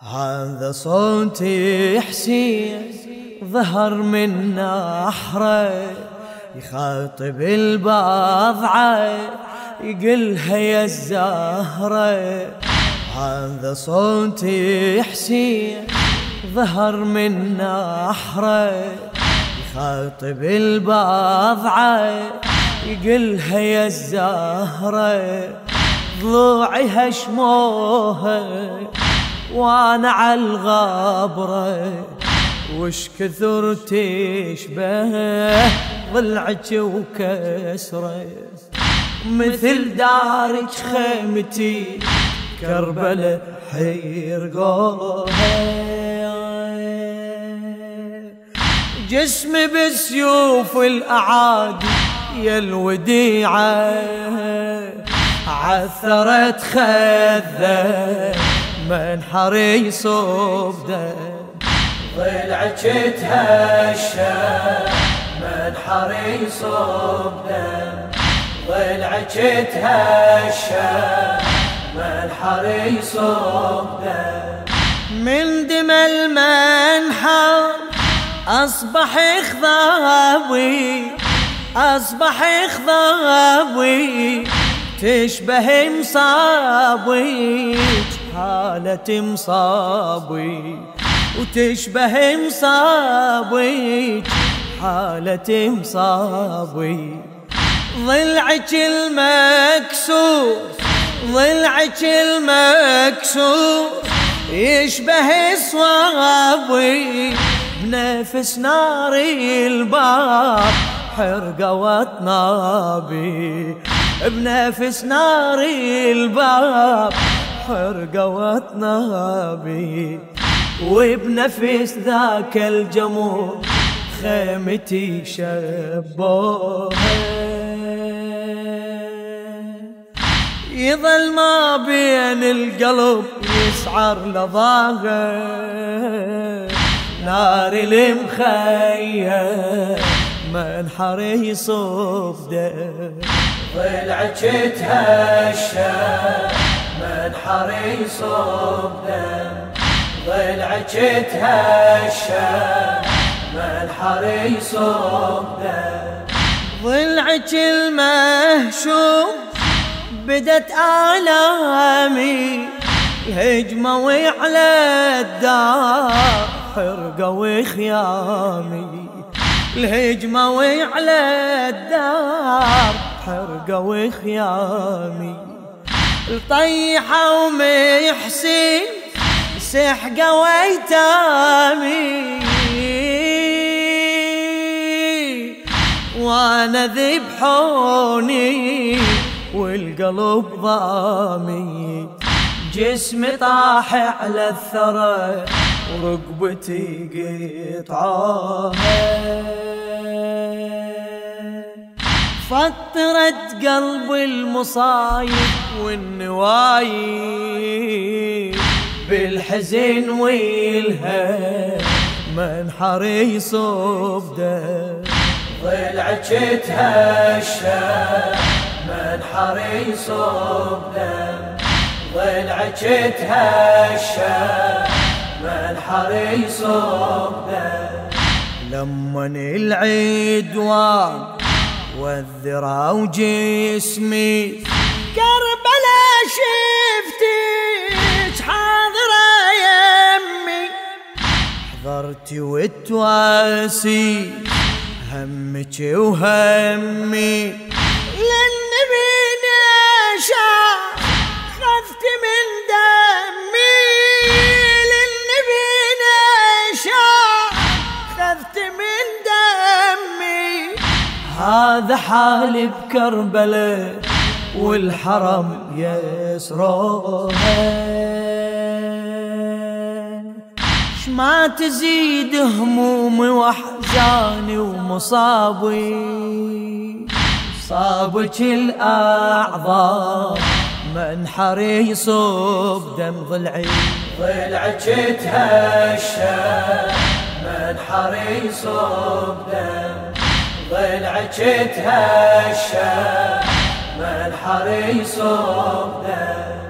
هذا صوتي حسين ظهر من نحره يخاطب البضعة يقلها يا الزهرة. هذا صوتي حسين ظهر من نحره يخاطب البضعة يقلها يا الزهرة. ضلوعي هشموها وأنا على الغابرة وش كثر تشبه ضلعك وكسرة. مثل دارك خيمتي كربلة حيرقوها جسمي بسيوف الأعادي يا الوديعة عثرت خذة. منحر يصوب دم. ضلعك تهشم منحر يصوب دم. ضلعك تهشم منحر يصوب دم. من دم المنحر أصبح خضابي أصبح خضابي تشبه مصابي. حالة مصابي وتشبه مصابي حالة مصابي. ضلعك المكسور ضلعك المكسور يشبه صوابي. بنفس نار الباب حرقة وطنابي بنفس نار الباب حرقة وطنابي وبنفس ذاك الجمور خيمتي شبوها يظل ما بين القلب يسعر لظاهر نار المخيم منحر يصب ضلعك تهشم منحر يصب دم ضلعك تهشم منحر يصب دم ضلعك المهشوم. بدت آلامي الهجمة وعلى الدار. حرقة وخيامي الهجمة وعلى الدار. حرقة وخيامي. الطيحة ومحسين سحقة ويتامي وأنا ذبحوني والقلب ضامي. جسمي طاح على الثرى ورقبتي قطعاها فطرت قلب المصايب والنوايب بالحزن والهم منحر يصب دم ضلعك تهشم منحر يصب دم ضلعك تهشم منحر يصب دم لمن العدوان والذرى وجسمي شفتك حاضرة يمي. حضرتي وتواسي همك وهمي. للنبي نشاط خفت من دمي. للنبي نشاط خفت من دمي. هذا حالي بكربلاء والحرم يسروها ما تزيد همومي واحزاني ومصابي؟ صابك الاعظام منحر يصب دم ضلعي. ضلعك تهشم منحر يصب دم. ضلعك تهشم يصب دم